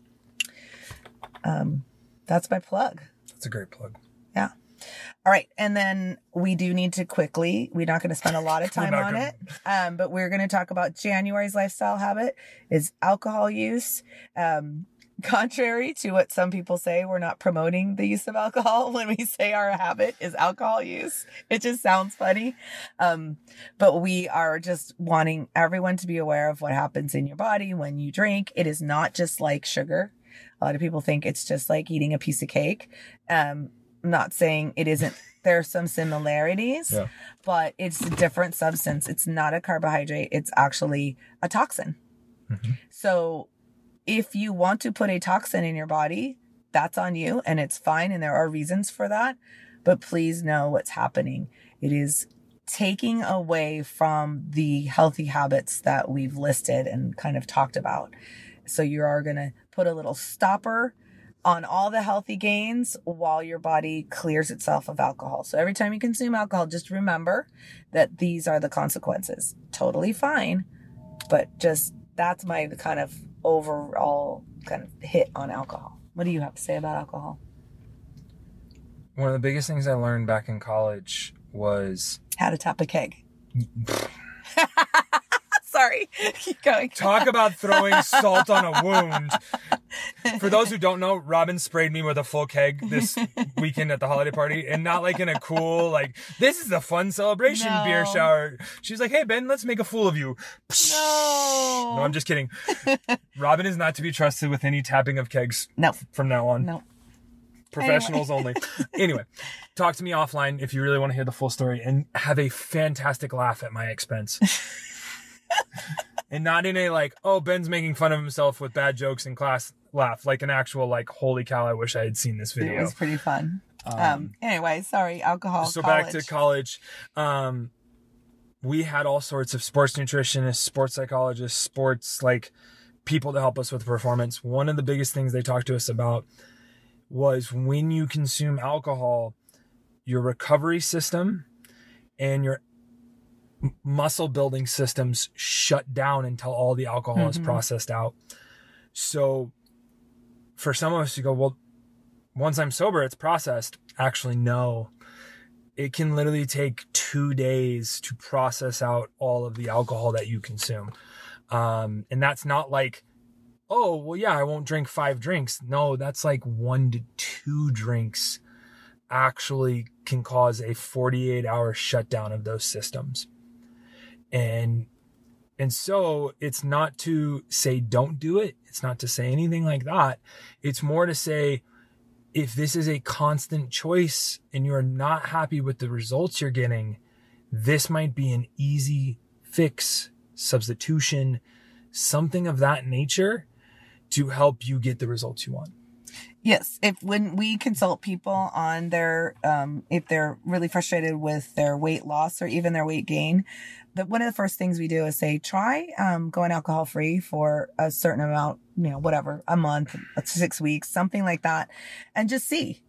um, that's my plug. That's a great plug. Yeah. All right. And then we do need to quickly, we're not going to spend a lot of time on gonna... it. Um, but we're going to talk about January's lifestyle habit is alcohol use. Um, contrary to what some people say, we're not promoting the use of alcohol when we say our habit is alcohol use. It just sounds funny. Um, but we are just wanting everyone to be aware of what happens in your body when you drink. It is not just like sugar. A lot of people think it's just like eating a piece of cake. Um, I'm not saying it isn't. There are some similarities, yeah. but it's a different substance. It's not a carbohydrate. It's actually a toxin. Mm-hmm. So if you want to put a toxin in your body, that's on you and it's fine. And there are reasons for that. But please know what's happening. It is taking away from the healthy habits that we've listed and kind of talked about. So you are going to put a little stopper on all the healthy gains while your body clears itself of alcohol. So every time you consume alcohol, just remember that these are the consequences. Totally fine, but just that's my kind of overall kind of hit on alcohol. What do you have to say about alcohol? One of the biggest things I learned back in college was How to tap a keg. Sorry, keep going. talk about throwing salt on a wound. For those who don't know, Robyn sprayed me with a full keg this weekend at the holiday party, and not like in a cool, like, this is a fun celebration No. beer shower. She's like, hey, Ben, let's make a fool of you. No. No, I'm just kidding. Robyn is not to be trusted with any tapping of kegs No, from now on. no. Professionals only. Anyway, talk to me offline if you really want to hear the full story and have a fantastic laugh at my expense. and not in a like, oh, Ben's making fun of himself with bad jokes in class laugh, like an actual like, holy cow, I wish I had seen this video. It was pretty fun. Um, anyway, sorry, alcohol. so college. back to college. Um, we had all sorts of sports nutritionists, sports psychologists, sports like people to help us with performance. One of the biggest things they talked to us about was when you consume alcohol, your recovery system and your muscle building systems shut down until all the alcohol is Mhm. processed out. So for some of us, you go, well, once I'm sober, it's processed. Actually, no. It can literally take two days to process out all of the alcohol that you consume. Um, and that's not like, oh, well, yeah, I won't drink five drinks. No, that's like one to two drinks actually can cause a 48 hour shutdown of those systems. And and so it's not to say don't do it. It's not to say anything like that. It's more to say if this is a constant choice and you're not happy with the results you're getting, this might be an easy fix, substitution, something of that nature to help you get the results you want. Yes, if when we consult people on their um if they're really frustrated with their weight loss or even their weight gain, that one of the first things we do is say try um going alcohol free for a certain amount, you know, whatever, a month, 6 weeks, something like that, and just see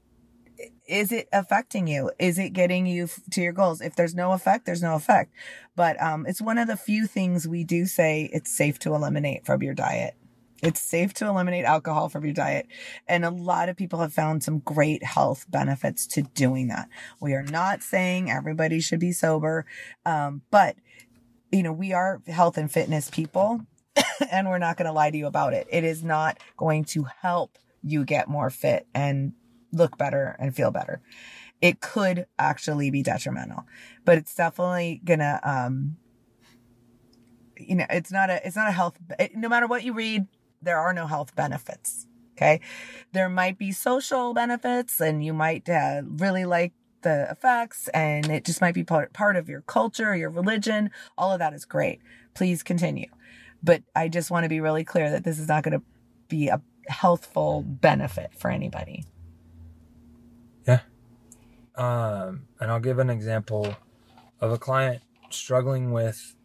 is it affecting you? Is it getting you to your goals? If there's no effect, there's no effect. But um it's one of the few things we do say it's safe to eliminate from your diet. It's safe to eliminate alcohol from your diet. And a lot of people have found some great health benefits to doing that. We are not saying everybody should be sober, um, but you know, we are health and fitness people, and we're not going to lie to you about it. It is not going to help you get more fit and look better and feel better. It could actually be detrimental, but it's definitely gonna, um, you know, it's not a, it's not a health. It, no matter what you read, there are no health benefits. Okay. There might be social benefits and you might uh, really like the effects and it just might be part, part of your culture, your religion. All of that is great. Please continue. But I just want to be really clear that this is not going to be a healthful benefit for anybody. Yeah. Um, and I'll give an example of a client struggling with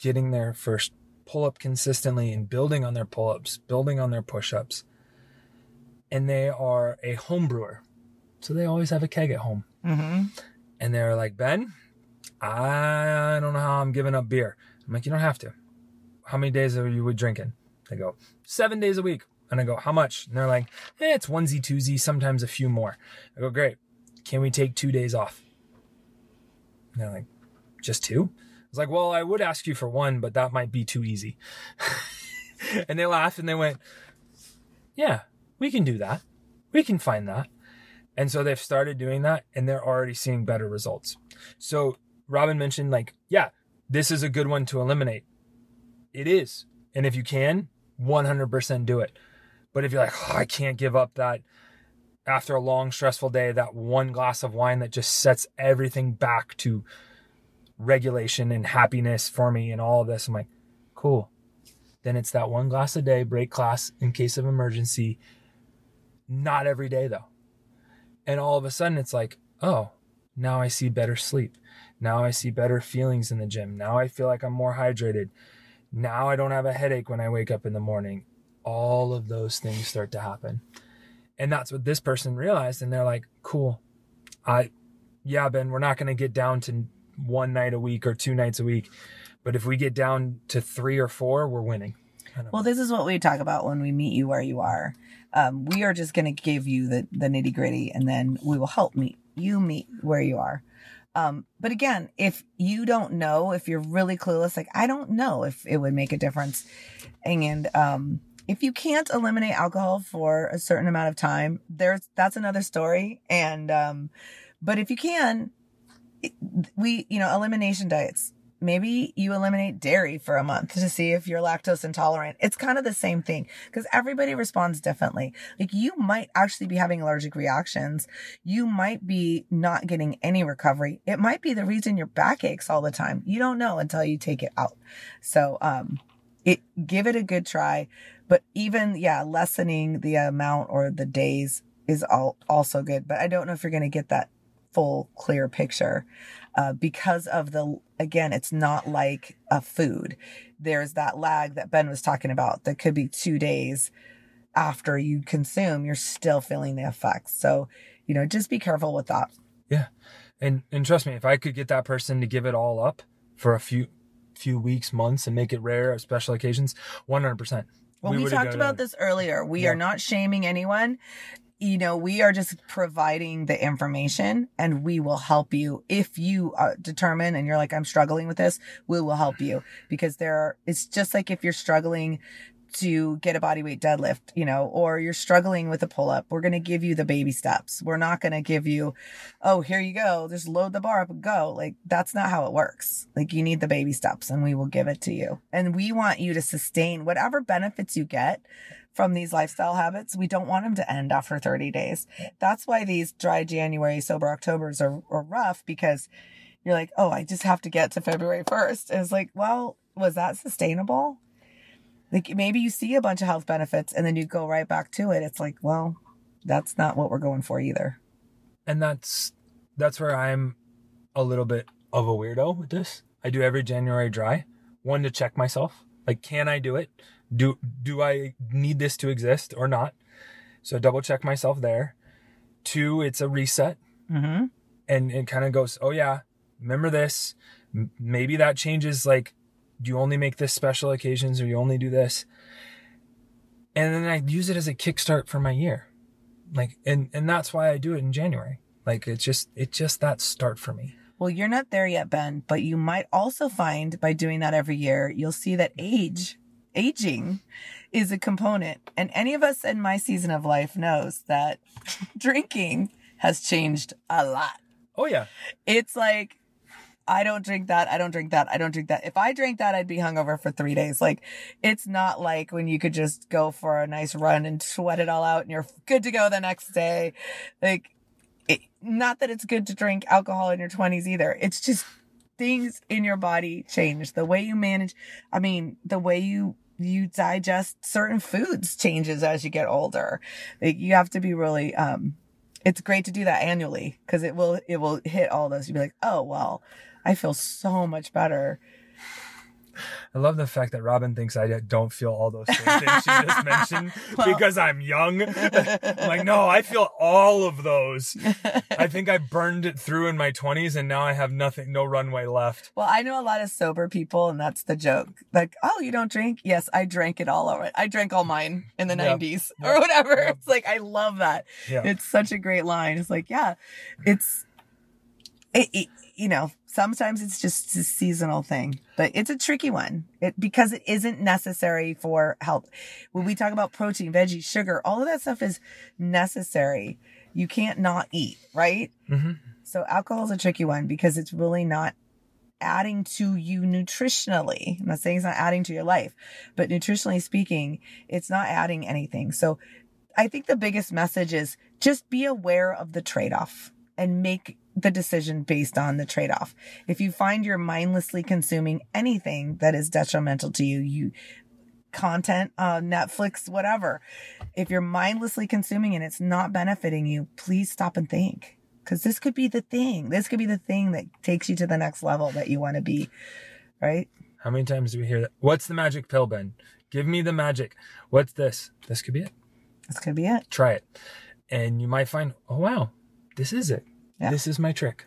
getting their first pull up consistently and building on their pull ups, building on their push ups. And they are a home brewer. So they always have a keg at home. Mm-hmm. And they're like, Ben, I don't know how I'm giving up beer. I'm like, you don't have to. How many days are you drinking? They go, seven days a week. And I go, how much? And they're like, eh, it's onesie, twosie, sometimes a few more. I go, great. Can we take two days off? And they're like, just two? Was like, well, I would ask you for one, but that might be too easy. and they laughed and they went, yeah, we can do that. We can find that. And so they've started doing that and they're already seeing better results. So Robyn mentioned, like, yeah, this is a good one to eliminate. It is. And if you can, 100% do it. But if you're like, oh, I can't give up that after a long, stressful day, that one glass of wine that just sets everything back to regulation and happiness for me and all of this, I'm like, cool. Then it's that one glass a day, break class in case of emergency. Not every day though. And all of a sudden it's like, oh, now I see better sleep. Now I see better feelings in the gym. Now I feel like I'm more hydrated. Now I don't have a headache when I wake up in the morning. all of those things start to happen. And that's what this person realized. And they're like, cool. I, yeah, Ben, we're not going to get down to one night a week or two nights a week. But if we get down to three or four, we're winning. Well, this is what we talk about when we meet you where you are. Um, we are just going to give you the, the nitty gritty and then we will help meet you meet where you are. Um, but again, if you don't know, if you're really clueless, like I don't know if it would make a difference. And um, if you can't eliminate alcohol for a certain amount of time, there's that's another story. And um, but if you can, we you know elimination diets maybe you eliminate dairy for a month to see if you're lactose intolerant. It's kind of the same thing because everybody responds differently. Like you might actually be having allergic reactions. You might be not getting any recovery. It might be the reason your back aches all the time. You don't know until you take it out. So, um, it, give it a good try. But even, yeah, lessening the amount or the days is all, also good. But I don't know if you're going to get that full clear picture uh, because of the again it's not like a food. There's that lag that ben was talking about that could be two days after you consume you're still feeling the effects. So you know just be careful with that. Yeah. And and trust me if i could get that person to give it all up for a few few weeks months and make it rare at special occasions 100% well, we, we talked about this earlier. We yeah. are not shaming anyone you know, we are just providing the information and we will help you. If you are determine and you're like, I'm struggling with this, we will help you because there are, it's just like if you're struggling to get a body weight deadlift, you know, or you're struggling with a pull up, we're going to give you the baby steps. We're not going to give you, oh, here you go, just load the bar up and go. Like that's not how it works. Like you need the baby steps and we will give it to you. And we want you to sustain whatever benefits you get from these lifestyle habits. We don't want them to end after 30 days. That's why these dry January, sober Octobers are, are rough because you're like, oh, I just have to get to February 1st. And it's like, well, was that sustainable? Like maybe you see a bunch of health benefits and then you go right back to it. It's like, well, that's not what we're going for either. And that's that's where I'm a little bit of a weirdo with this. I do every January dry. One to check myself. Like, can I do it? Do do I need this to exist or not? So double check myself there. Two, it's a reset, mm-hmm. and it kind of goes, oh yeah, remember this. M- maybe that changes. Like, do you only make this special occasions or you only do this? And then I use it as a kickstart for my year, like, and and that's why I do it in January. Like, it's just it's just that start for me. Well, you're not there yet, Ben, but you might also find by doing that every year, you'll see that age aging is a component. And any of us in my season of life knows that drinking has changed a lot. Oh, yeah. It's like, I don't drink that. I don't drink that. I don't drink that. If I drank that, I'd be hungover for three days. Like, it's not like when you could just go for a nice run and sweat it all out and you're good to go the next day. Like, it, not that it's good to drink alcohol in your 20s either. It's just things in your body change. The way you manage, I mean, the way you you digest certain foods changes as you get older. Like you have to be really, um, it's great to do that annually because it will, it will hit all those. You'll be like, oh, well, I feel so much better I love the fact that Robyn thinks I don't feel all those things she just mentioned well, because I'm young. I'm like, no, I feel all of those. I think I burned it through in my 20s and now I have nothing, no runway left. Well, I know a lot of sober people and that's the joke. Like, oh, you don't drink? Yes, I drank it all it. I drank all mine in the yep. 90s yep. or whatever. Yep. It's like, I love that. It's such a great line. It's like, yeah, it's, it, it, you know, sometimes it's just a seasonal thing, but it's a tricky one it, because it isn't necessary for health. When we talk about protein, veggies, sugar, all of that stuff is necessary. You can't not eat, right? Mm-hmm. So alcohol is a tricky one because it's really not adding to you nutritionally. I'm not saying it's not adding to your life, but nutritionally speaking, it's not adding anything. So I think the biggest message is just be aware of the trade off and make the decision based on the trade off. If you find you're mindlessly consuming anything that is detrimental to you, you content, uh, Netflix, whatever, if you're mindlessly consuming and it's not benefiting you, please stop and think. Cause this could be the thing. This could be the thing that takes you to the next level that you want to be. Right. How many times do we hear that? What's the magic pill, Ben? Give me the magic. What's this? This could be it. This could be it. Try it. And you might find, oh, wow, this is it. Yeah. This is my trick.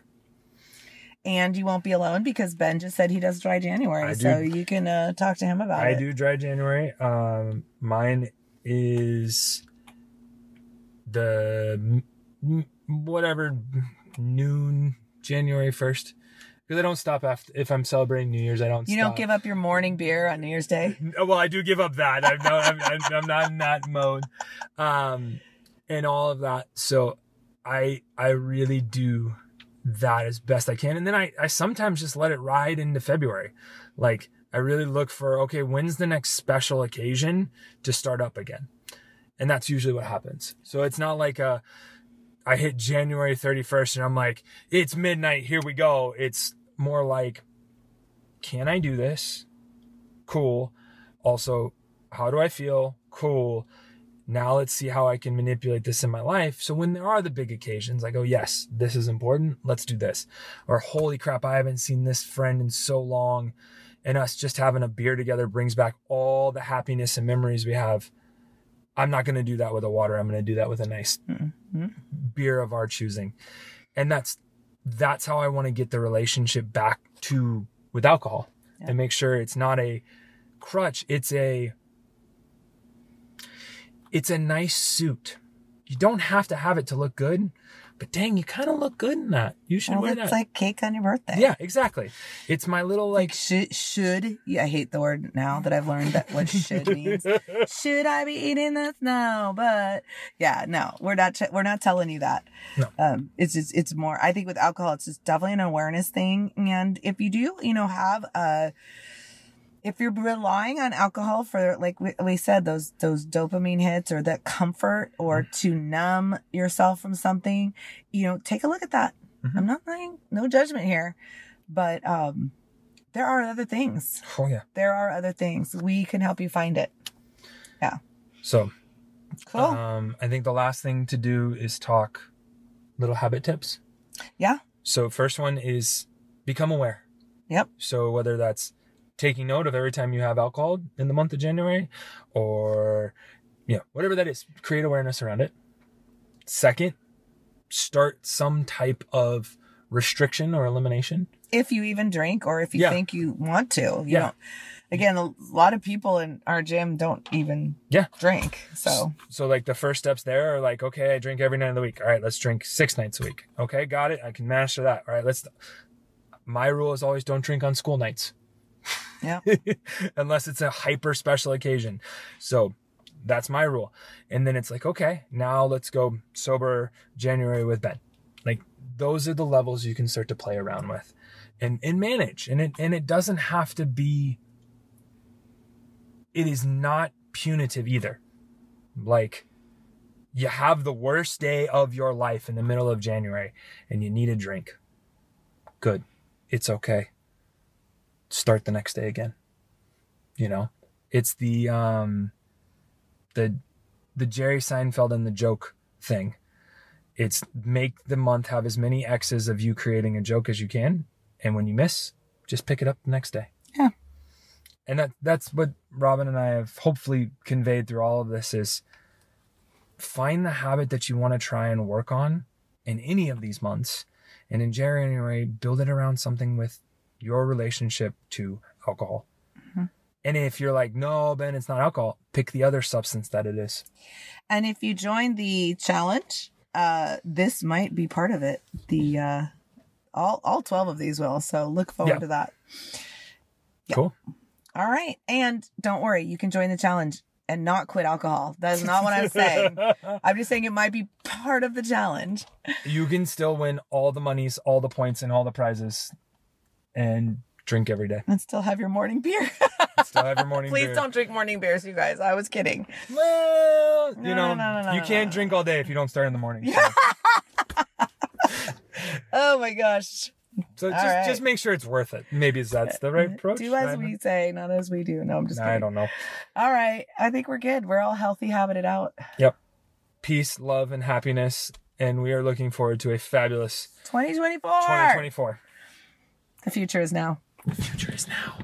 And you won't be alone because Ben just said he does dry January. So you can uh, talk to him about I it. I do dry January. Um, mine is the whatever noon January first because I don't stop after if I'm celebrating New Year's. I don't. You stop. don't give up your morning beer on New Year's Day? Well, I do give up that. I'm, no, I'm, I'm, I'm not in that mode, um, and all of that. So I I really do that as best I can, and then I I sometimes just let it ride into February. Like I really look for okay, when's the next special occasion to start up again, and that's usually what happens. So it's not like a I hit January 31st and I'm like it's midnight, here we go. It's more like can I do this? Cool. Also, how do I feel? Cool. Now let's see how I can manipulate this in my life. So when there are the big occasions, I go, yes, this is important. Let's do this. Or holy crap, I haven't seen this friend in so long. And us just having a beer together brings back all the happiness and memories we have. I'm not going to do that with a water. I'm going to do that with a nice Mhm. beer of our choosing. And that's that's how I want to get the relationship back to with alcohol Yeah. and make sure it's not a crutch, it's a it's a nice suit. You don't have to have it to look good, but dang, you kind of look good in that. You should Well, wear it's that. like cake on your birthday. yeah, exactly. It's my little Like like should should yeah, I hate the word now that I've learned that what should means. should I be eating this? No, but yeah, no, we're not. We're not telling you that. No. um, it's just it's more. I think with alcohol, it's just definitely an awareness thing. And if you do, you know, have a if you're relying on alcohol for like we, we said those those dopamine hits or that comfort or to numb yourself from something you know take a look at that Mhm. i'm not saying no judgment here but um there are other things Oh yeah. there are other things we can help you find it Yeah. So cool um I think the last thing to do is talk little habit tips. yeah So first one is become aware. Yep. So whether that's taking note of every time you have alcohol in the month of January or you know, whatever that is, create awareness around it. Second, start some type of restriction or elimination. if you even drink or if you Yeah. think you want to you Yeah. know again a lot of people in our gym don't even Yeah. drink so So like the first steps there are like, okay, I drink every night of the week. All right, let's drink six nights a week. Okay, got it. I can master that. All right, let's. My rule is always don't drink on school nights. Yeah unless it's a hyper special occasion. So that's my rule. And then it's like, okay, now let's go sober January with Ben. Like those are the levels you can start to play around with and, and manage. And it and it doesn't have to be it is not punitive either. Like you have the worst day of your life in the middle of January and you need a drink. Good. It's okay start the next day again. You know, it's the um, the the Jerry Seinfeld and the joke thing. It's make the month have as many X's of you creating a joke as you can, and when you miss, just pick it up the next day. Yeah. And that that's what Robyn and I have hopefully conveyed through all of this is find the habit that you want to try and work on in any of these months. And in January, build it around something with your relationship to alcohol. And if you're like, no, Ben, it's not alcohol, pick the other substance that it is. And if you join the challenge, uh, this might be part of it. The uh, all all twelve of these will. So look forward Yeah. to that. Yeah. Cool. All right, and don't worry, you can join the challenge and not quit alcohol. That is not what I'm saying. I'm just saying it might be part of the challenge. you can still win all the monies, all the points, and all the prizes, and drink every day. And still have your morning beer. Still have your morning Please beer. don't drink morning beers, you guys. I was kidding. Well, you No, know, no, no, no, you no, can't no. drink all day if you don't start in the morning. So, Oh my gosh. so All just right. just make sure it's worth it. Maybe that's the right uh, approach. Do as we say, not as we do. No, I'm just I kidding. don't know. All right. I think we're good. We're all healthy, habited out. Yep. Peace, love, and happiness, and we are looking forward to a fabulous 2024. 2024. The future is now. The future is now.